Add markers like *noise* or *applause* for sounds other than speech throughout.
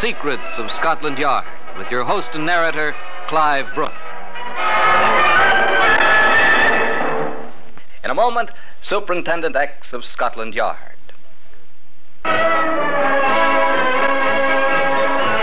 Secrets of Scotland Yard with your host and narrator, Clive Brook. In a moment, Superintendent X of Scotland Yard.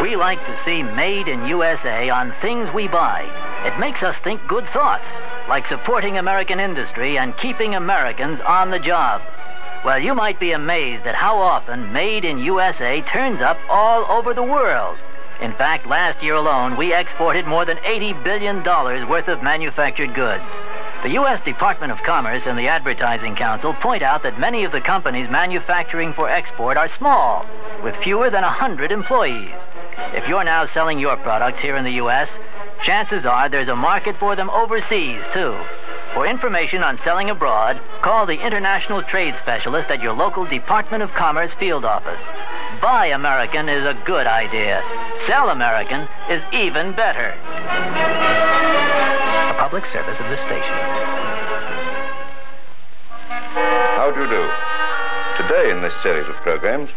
We like to see made in USA on things we buy. It makes us think good thoughts, like supporting American industry and keeping Americans on the job. Well, you might be amazed at how often made in USA turns up all over the world. In fact, last year alone, we exported more than $80 billion worth of manufactured goods. The U.S. Department of Commerce and the Advertising Council point out that many of the companies manufacturing for export are small, with fewer than 100 employees. If you're now selling your products here in the U.S., chances are there's a market for them overseas, too. For information on selling abroad, call the International Trade Specialist at your local Department of Commerce field office. Buy American is a good idea. Sell American is even better. A public service of this station. How do you do? Today, in this series of programs,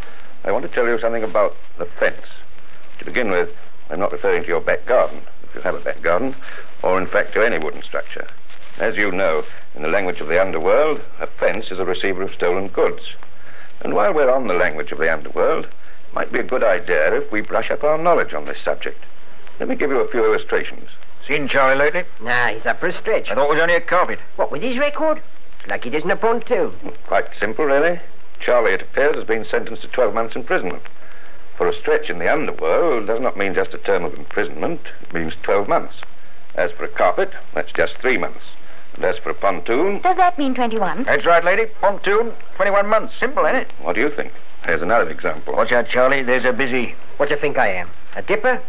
I want to tell you something about the fence. To begin with, I'm not referring to your back garden, if you have a back garden, or in fact to any wooden structure. As you know, in the language of the underworld, a fence is a receiver of stolen goods. And while we're on the language of the underworld, it might be a good idea if we brush up our knowledge on this subject. Let me give you a few illustrations. Seen Charlie lately? Nah, he's up for a stretch. I thought it was only a carpet. What, with his record? It's like he doesn't upon too. Quite simple, really. Charlie, it appears, has been sentenced to 12 months imprisonment. For a stretch in the underworld does not mean just a term of imprisonment. It means 12 months. As for a carpet, that's just three months. And as for a pontoon, Does that mean 21? That's right, lady. Pontoon, 21 months. Simple, ain't it? what do you think? Here's another example. Watch out, Charlie. There's a busy. What do you think I am? A dipper?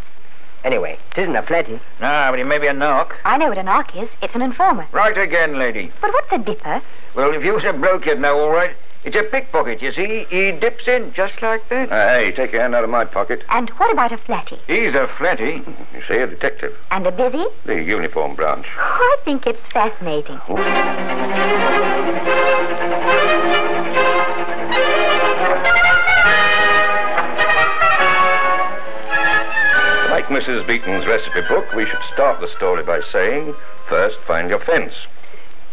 Anyway, it isn't a flatty. Nah, but it may be a knock. I know what a knock is. It's an informer. Right again, lady. But what's a dipper? Well, if you was a bloke, you'd know all right. It's a pickpocket, you see. He dips in just like that. Uh, hey, take your hand out of my pocket. And what about a flatty? He's a flatty. You see, a detective. And a busy? The uniform branch. I think it's fascinating. Like Mrs. Beeton's recipe book, we should start the story by saying, first find your fence.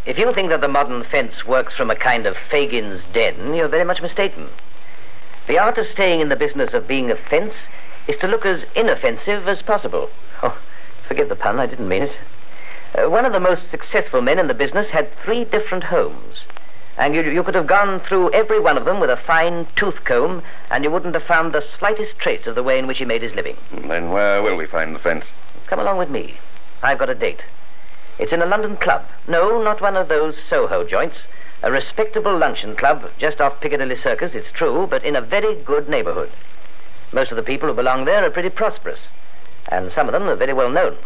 If you think that the modern fence works from a kind of Fagin's den, you're very much mistaken. The art of staying in the business of being a fence is to look as inoffensive as possible. Oh, forgive the pun, I didn't mean it. Uh, one of the most successful men in the business had three different homes. And you, you could have gone through every one of them with a fine tooth comb, and you wouldn't have found the slightest trace of the way in which he made his living. Then where will we find the fence? Come along with me. I've got a date. It's in a London club. No, not one of those Soho joints. A respectable luncheon club just off Piccadilly Circus, it's true, but in a very good neighborhood. Most of the people who belong there are pretty prosperous, and some of them are very well known.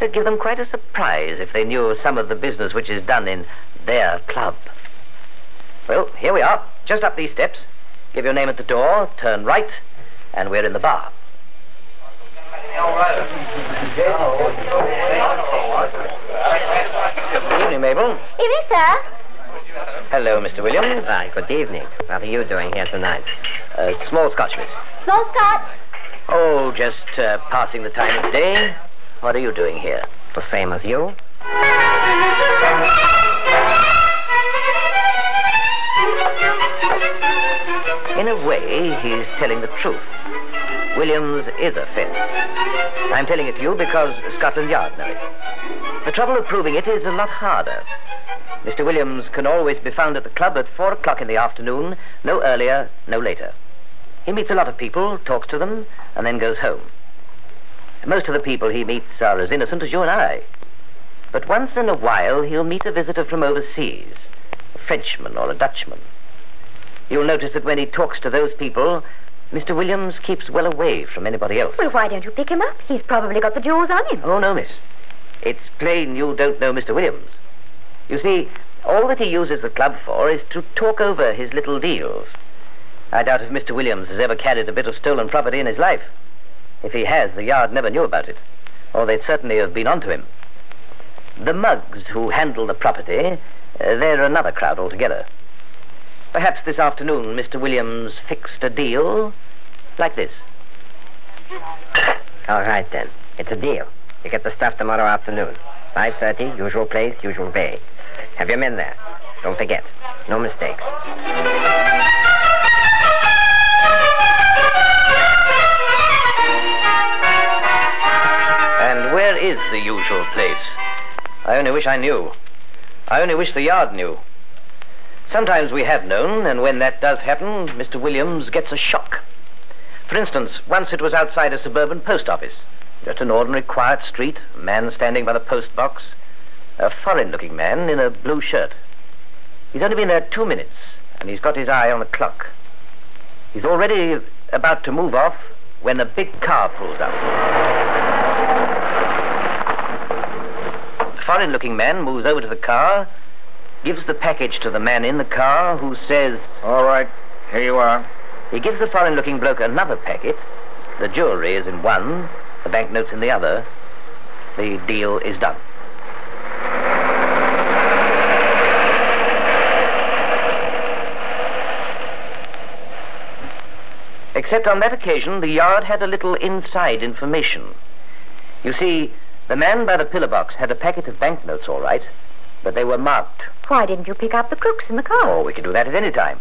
It'd give them quite a surprise if they knew some of the business which is done in their club. Well, here we are, just up these steps. Give your name at the door, turn right, and we're in the bar. Good evening, Mabel. Evening, sir. Hello, Mr. Williams. Hi, good evening. What are you doing here tonight? Uh, small scotch, miss. Small scotch. Oh, just uh, passing the time of day. What are you doing here? The same as you? In a way, he's telling the truth. Williams is a fence. I'm telling it to you because Scotland Yard know it. The trouble of proving it is a lot harder. Mr. Williams can always be found at the club at four o'clock in the afternoon, no earlier, no later. He meets a lot of people, talks to them, and then goes home. Most of the people he meets are as innocent as you and I. But once in a while, he'll meet a visitor from overseas, a Frenchman or a Dutchman. You'll notice that when he talks to those people, Mr. Williams keeps well away from anybody else. Well, why don't you pick him up? He's probably got the jewels on him. Oh, no, miss. It's plain you don't know Mr. Williams. You see, all that he uses the club for is to talk over his little deals. I doubt if Mr. Williams has ever carried a bit of stolen property in his life. If he has, the Yard never knew about it, or they'd certainly have been onto him. The mugs who handle the property, uh, they're another crowd altogether. Perhaps this afternoon Mr. Williams fixed a deal like this. *coughs* All right, then. It's a deal. You get the stuff tomorrow afternoon. 5.30, usual place, usual bay. Have your men there. Don't forget. No mistakes. And where is the usual place? I only wish I knew. I only wish the yard knew. Sometimes we have known, and when that does happen, Mr. Williams gets a shock. For instance, once it was outside a suburban post office. Just an ordinary quiet street, a man standing by the post box, a foreign looking man in a blue shirt. He's only been there two minutes, and he's got his eye on the clock. He's already about to move off when a big car pulls up. The foreign looking man moves over to the car, gives the package to the man in the car, who says, All right, here you are. he gives the foreign looking bloke another packet. The jewelry is in one, the banknotes in the other. The deal is done. Except on that occasion, the yard had a little inside information. You see, the man by the pillar box had a packet of banknotes, all right, but they were marked. Why didn't you pick up the crooks in the car? Oh, we could do that at any time.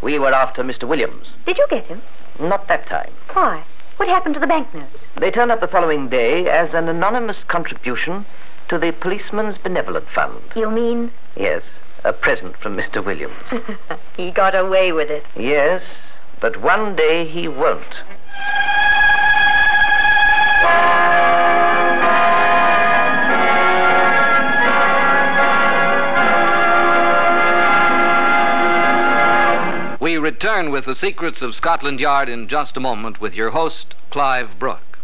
We were after Mr. Williams. Did you get him? Not that time. Why? What happened to the banknotes? They turned up the following day as an anonymous contribution to the Policeman's Benevolent Fund. You mean Yes, a present from Mr. Williams. *laughs* he got away with it? yes, but one day he won't. We return with the secrets of Scotland Yard in just a moment with your host, Clive Brook.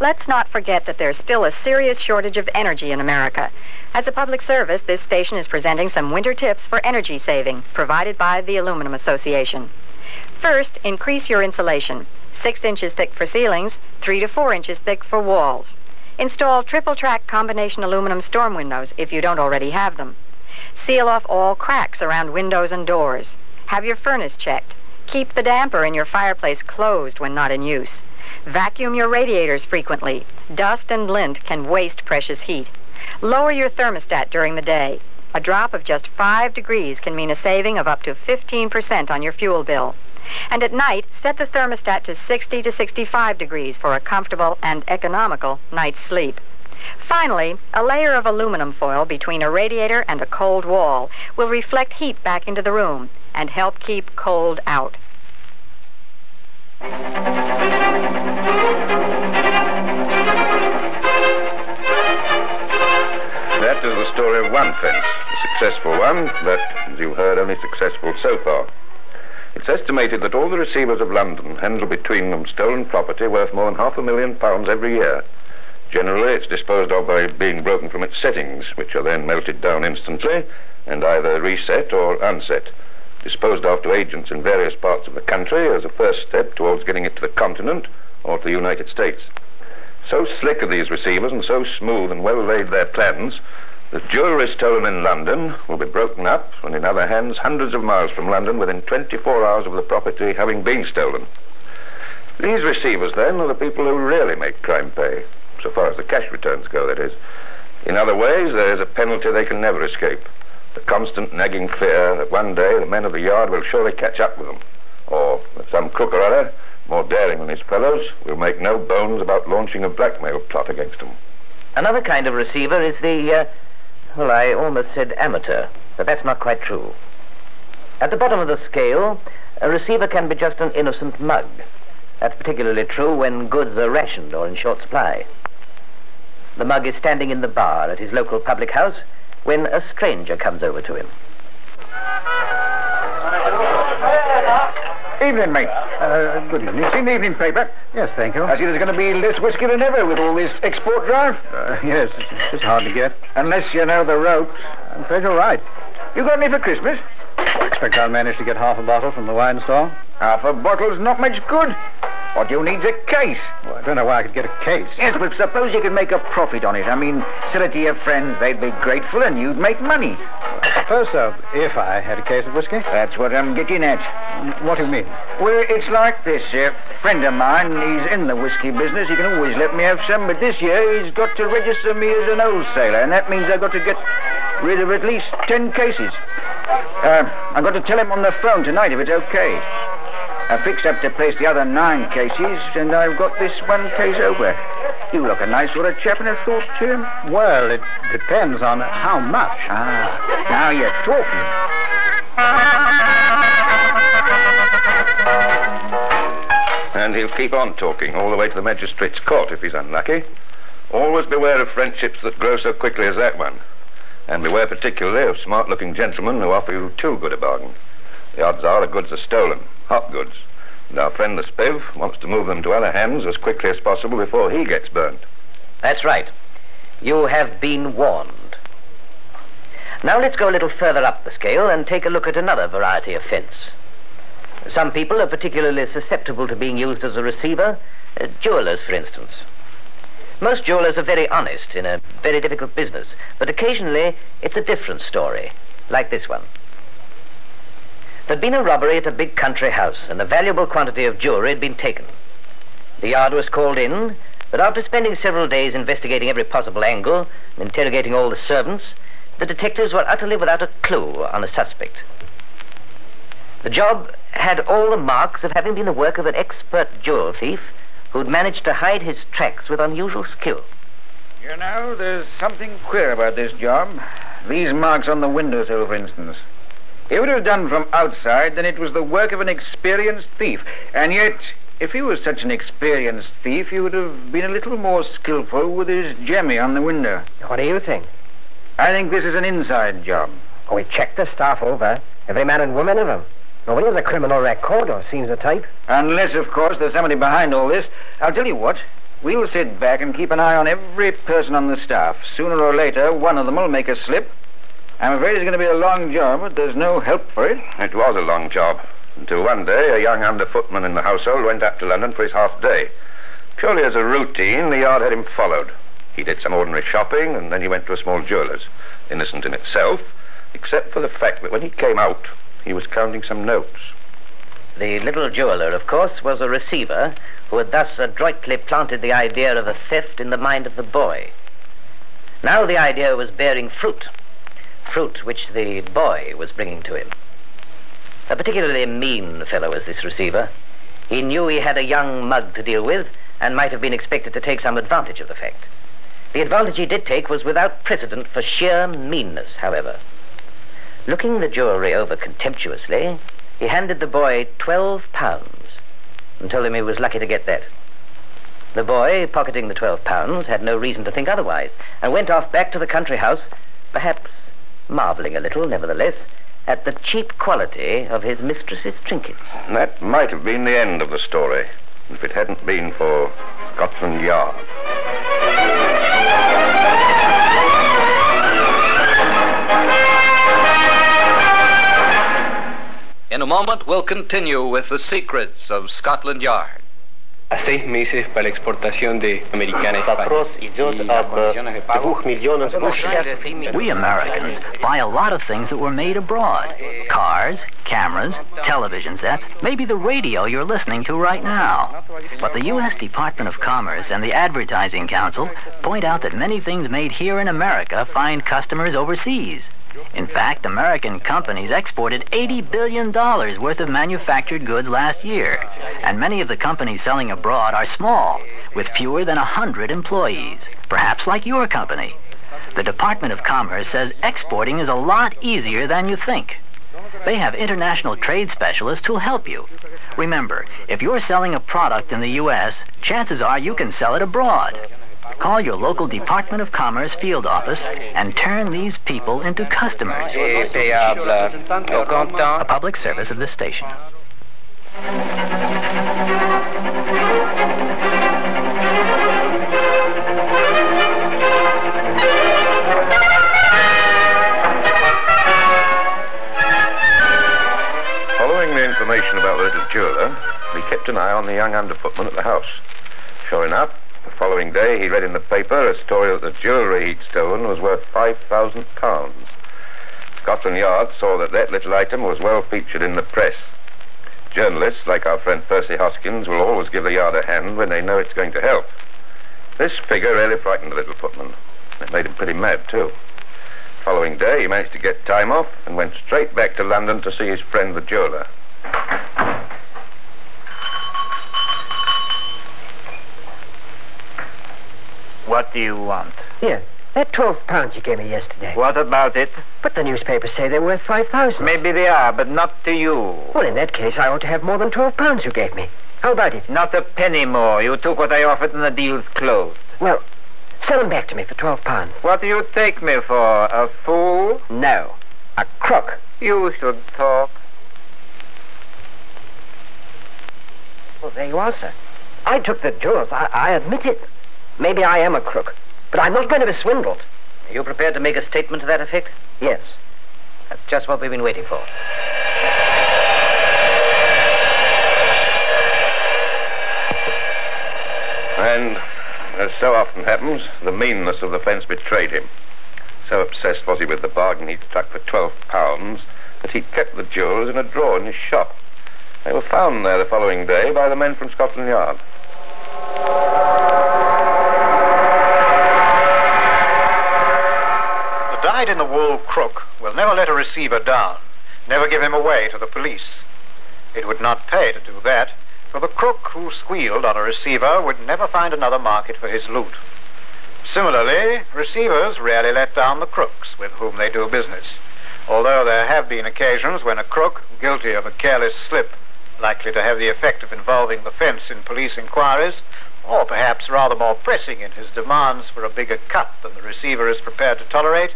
Let's not forget that there's still a serious shortage of energy in America. As a public service, this station is presenting some winter tips for energy saving, provided by the Aluminum Association. First, increase your insulation. Six inches thick for ceilings, three to four inches thick for walls. Install triple track combination aluminum storm windows if you don't already have them. Seal off all cracks around windows and doors. Have your furnace checked. Keep the damper in your fireplace closed when not in use. Vacuum your radiators frequently. Dust and lint can waste precious heat. Lower your thermostat during the day. A drop of just 5 degrees can mean a saving of up to 15% on your fuel bill. And at night, set the thermostat to 60 to 65 degrees for a comfortable and economical night's sleep. Finally, a layer of aluminum foil between a radiator and a cold wall will reflect heat back into the room and help keep cold out. That is the story of one fence, a successful one, but, as you've heard, only successful so far. It's estimated that all the receivers of London handle between them stolen property worth more than half a million pounds every year. Generally, it's disposed of by being broken from its settings, which are then melted down instantly and either reset or unset, disposed of to agents in various parts of the country as a first step towards getting it to the continent or to the United States. So slick are these receivers and so smooth and well laid their plans that jewellery stolen in London will be broken up and in other hands hundreds of miles from London within 24 hours of the property having been stolen. These receivers, then, are the people who really make crime pay, so far as the cash returns go, that is. In other ways, there is a penalty they can never escape. The constant nagging fear that one day the men of the yard will surely catch up with them, or that some crook or other, more daring than his fellows, will make no bones about launching a blackmail plot against them. Another kind of receiver is the, uh, well, I almost said amateur, but that's not quite true. At the bottom of the scale, a receiver can be just an innocent mug. That's particularly true when goods are rationed or in short supply. The mug is standing in the bar at his local public house when a stranger comes over to him. Evening, mate. Uh, good evening. Seen the evening paper? Yes, thank you. I see there's going to be less whiskey than ever with all this export drive. Uh, yes, it's, it's hard to get. Unless you know the ropes. I'm afraid you're right. You got any for Christmas? Expect I'll manage to get half a bottle from the wine store. Half a bottle's not much good. What you need's a case. Well, I don't know why I could get a case. Yes, but suppose you could make a profit on it. I mean, sell it to your friends. They'd be grateful and you'd make money. Suppose so, if I had a case of whiskey. That's what I'm getting at. What do you mean? Well, it's like this. A friend of mine, he's in the whiskey business. He can always let me have some, but this year he's got to register me as an wholesaler, and that means I've got to get rid of at least ten cases. Uh, I've got to tell him on the phone tonight if it's okay. I fixed up to place the other nine cases, and I've got this one case over. You look a nice sort of chap in a thought, Jim. Well, it depends on how much. Ah, now you're talking. And he'll keep on talking all the way to the magistrate's court if he's unlucky. Always beware of friendships that grow so quickly as that one. And beware particularly of smart-looking gentlemen who offer you too good a bargain. The odds are the goods are stolen, hot goods. And our friend the Spiv wants to move them to other hands as quickly as possible before he gets burnt. That's right. You have been warned. Now let's go a little further up the scale and take a look at another variety of fence. Some people are particularly susceptible to being used as a receiver, uh, jewelers, for instance. Most jewelers are very honest in a very difficult business, but occasionally it's a different story, like this one. There'd been a robbery at a big country house, and a valuable quantity of jewelry had been taken. The yard was called in, but after spending several days investigating every possible angle and interrogating all the servants, the detectives were utterly without a clue on a suspect. The job had all the marks of having been the work of an expert jewel thief who'd managed to hide his tracks with unusual skill. You know, there's something queer about this job. These marks on the windowsill, for instance. If it was done from outside, then it was the work of an experienced thief. And yet, if he was such an experienced thief, he would have been a little more skillful with his jemmy on the window. What do you think? I think this is an inside job. Oh, we checked the staff over. Every man and woman of them. Nobody has a criminal record or seems the type. Unless, of course, there's somebody behind all this. I'll tell you what. We'll sit back and keep an eye on every person on the staff. Sooner or later, one of them will make a slip. I'm afraid it's going to be a long job, but there's no help for it. It was a long job. Until one day, a young under footman in the household went up to London for his half day. Purely as a routine, the yard had him followed. He did some ordinary shopping, and then he went to a small jeweller's. Innocent in itself, except for the fact that when he came out, he was counting some notes. The little jeweler, of course, was a receiver who had thus adroitly planted the idea of a theft in the mind of the boy. Now the idea was bearing fruit, fruit which the boy was bringing to him. A particularly mean fellow was this receiver. He knew he had a young mug to deal with and might have been expected to take some advantage of the fact. The advantage he did take was without precedent for sheer meanness, however. Looking the jewelry over contemptuously, he handed the boy twelve pounds and told him he was lucky to get that. The boy, pocketing the twelve pounds, had no reason to think otherwise, and went off back to the country house, perhaps marveling a little, nevertheless, at the cheap quality of his mistress's trinkets. That might have been the end of the story if it hadn't been for Scotland Yard. In a moment, we'll continue with the secrets of Scotland Yard. A seis meses para la exportación de americana a España. We Americans buy a lot of things that were made abroad. Cars, cameras, television sets, maybe the radio you're listening to right now. But the U.S. Department of Commerce and the Advertising Council point out that many things made here in America find customers overseas. In fact, American companies exported $80 billion worth of manufactured goods last year, and many of the companies selling abroad are small, with fewer than 100 employees, perhaps like your company. The Department of Commerce says exporting is a lot easier than you think. They have international trade specialists who'll help you. Remember, if you're selling a product in the U.S., chances are you can sell it abroad. Call your local Department of Commerce field office and turn these people into customers. A public service of this station. Following the information about the little jeweler, we kept an eye on the young underfootman at the house. Sure enough, the following day he read in the paper a story that the jewellery he'd stolen was worth five thousand pounds. Scotland Scotland Yard saw that that little item was well featured in the press. Journalists, like our friend Percy Hoskins, will always give the Yard a hand when they know it's going to help. This figure really frightened the little footman. It made him pretty mad, too. The Following day, he managed to get time off and went straight back to London to see his friend the jeweler. What do you want? Here, that 12 pounds you gave me yesterday. What about it? But the newspapers say they're worth 5,000. Maybe they are, but not to you. Well, in that case, I ought to have more than 12 pounds you gave me. How about it? Not a penny more. You took what I offered and the deal's closed. Well, sell them back to me for 12 pounds. What do you take me for? A fool? No, a crook. You should talk. Well, there you are, sir. I took the jewels. I, I admit it. Maybe I am a crook, but I'm not going to be swindled. Are you prepared to make a statement to that effect? Yes. That's just what we've been waiting for. And, as so often happens, the meanness of the fence betrayed him. So obsessed was he with the bargain he'd struck for twelve pounds that he'd kept the jewels in a drawer in his shop. They were found there the following day by the men from Scotland Yard. Dyed-in-the-wool crook will never let a receiver down, never give him away to the police. It would not pay to do that, for the crook who squealed on a receiver would never find another market for his loot. Similarly, receivers rarely let down the crooks with whom they do business, although there have been occasions when a crook, guilty of a careless slip, likely to have the effect of involving the fence in police inquiries, or perhaps rather more pressing in his demands for a bigger cut than the receiver is prepared to tolerate,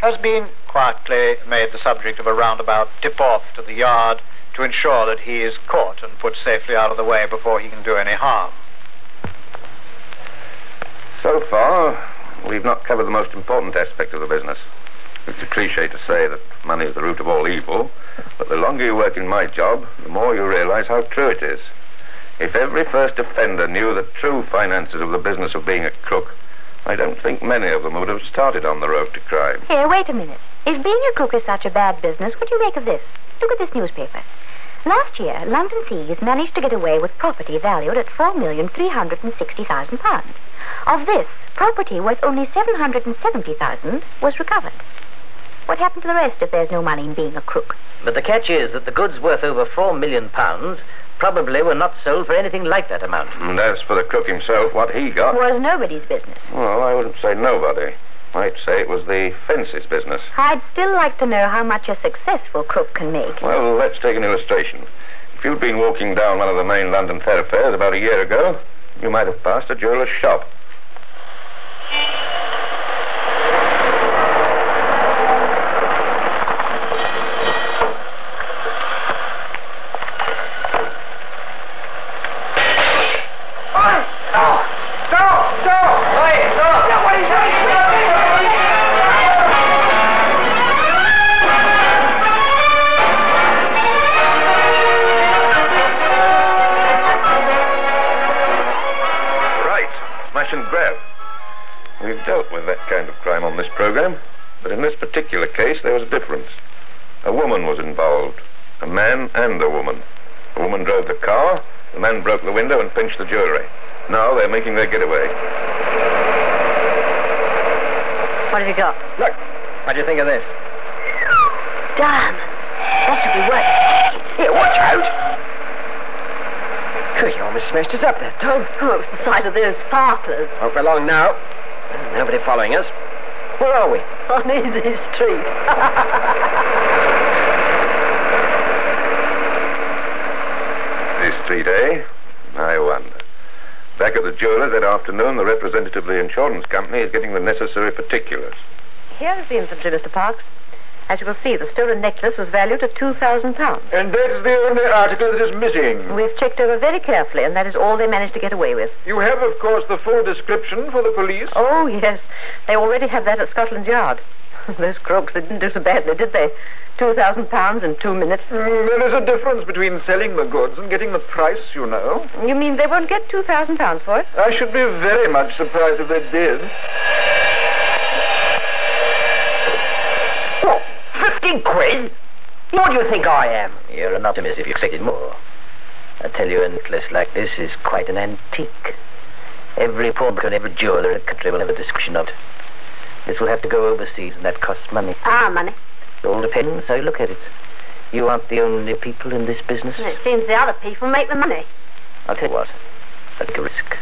has been quietly made the subject of a roundabout tip-off to the yard to ensure that he is caught and put safely out of the way before he can do any harm. So far, we've not covered the most important aspect of the business. It's a cliche to say that money is the root of all evil, but the longer you work in my job, the more you realize how true it is. If every first offender knew the true finances of the business of being a crook, I don't think many of them would have started on the road to crime. Here, wait a minute. If being a crook is such a bad business, what do you make of this? Look at this newspaper. Last year, London thieves managed to get away with property valued at four million three hundred and sixty thousand pounds. Of this, property worth only seven hundred and seventy thousand was recovered. What happened to the rest if there's no money in being a crook? But the catch is that the goods worth over four million pounds probably were not sold for anything like that amount. And as for the crook himself, what he got... Was nobody's business. Well, I wouldn't say nobody. I'd say it was the fence's business. I'd still like to know how much a successful crook can make. Well, let's take an illustration. If you'd been walking down one of the main London thoroughfares about a year ago, you might have passed a jeweller's shop. Case there was a difference. A woman was involved. A man and a woman. The woman drove the car, the man broke the window and pinched the jewelry. Now they're making their getaway. What have you got? Look, what do you think of this? Diamonds. That should be worth Here, watch out! Good, you almost smashed us up that time. Oh, it was the sight of those sparklers Hope we're along now. Nobody following us. Where are we? *laughs* on Easy Street. *laughs* This street, eh? I wonder. Back at the jeweler's that afternoon, the representative of the insurance company is getting the necessary particulars. Here is the infantry, Mr. Parks. As you will see, the stolen necklace was valued at two thousand pounds. And that's the only article that is missing. We've checked over very carefully, and that is all they managed to get away with. You have, of course, the full description for the police. Oh, yes. They already have that at Scotland Yard. *laughs* Those crooks, they didn't do so badly, did they? Two thousand pounds in two minutes. Mm, there is a difference between selling the goods and getting the price, you know. You mean they won't get two thousand pounds for it? I should be very much surprised if they did. Fifty what do you think I am? You're an optimist if you expected more. I tell you, a necklace like this is quite an antique. Every pawnbroker and every jeweler in the country will have a description of it. This will have to go overseas, and that costs money. Ah, money. It all depends how you look at it. You aren't the only people in this business. It seems the other people make the money. I'll tell you what. I'll take a risk.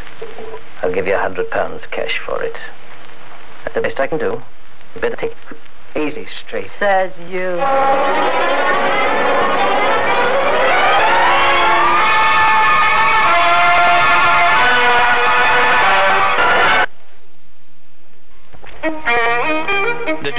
I'll give you a hundred pounds cash for it. That's the best I can do. You better take it easy, Street. Says you.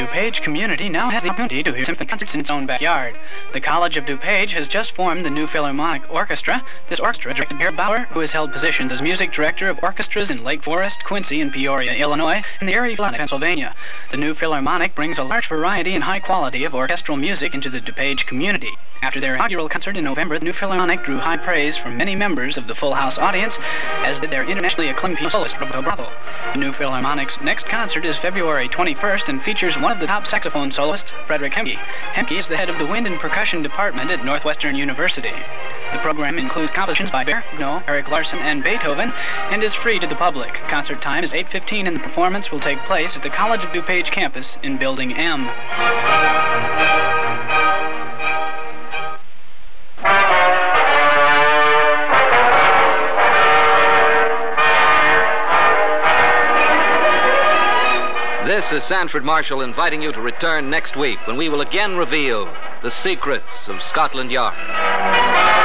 DuPage community now has the opportunity to hear symphony concerts in its own backyard. The College of DuPage has just formed the new Philharmonic Orchestra. This orchestra, directed by Bauer, who has held positions as music director of orchestras in Lake Forest, Quincy, and Peoria, Illinois, and the Erie Pennsylvania. The new Philharmonic brings a large variety and high quality of orchestral music into the DuPage community. After their inaugural concert in November, the New Philharmonic drew high praise from many members of the Full House audience, as did their internationally acclaimed soloist, Roberto Bravo. The New Philharmonic's next concert is February 21st and features one of the top saxophone soloists, Frederick Hemke. Hemke is the head of the Wind and Percussion Department at Northwestern University. The program includes compositions by Bear, No, Eric Larson, and Beethoven, and is free to the public. Concert time is 8.15 and the performance will take place at the College of DuPage campus in Building M. This is Sanford Marshall inviting you to return next week when we will again reveal the secrets of Scotland Yard.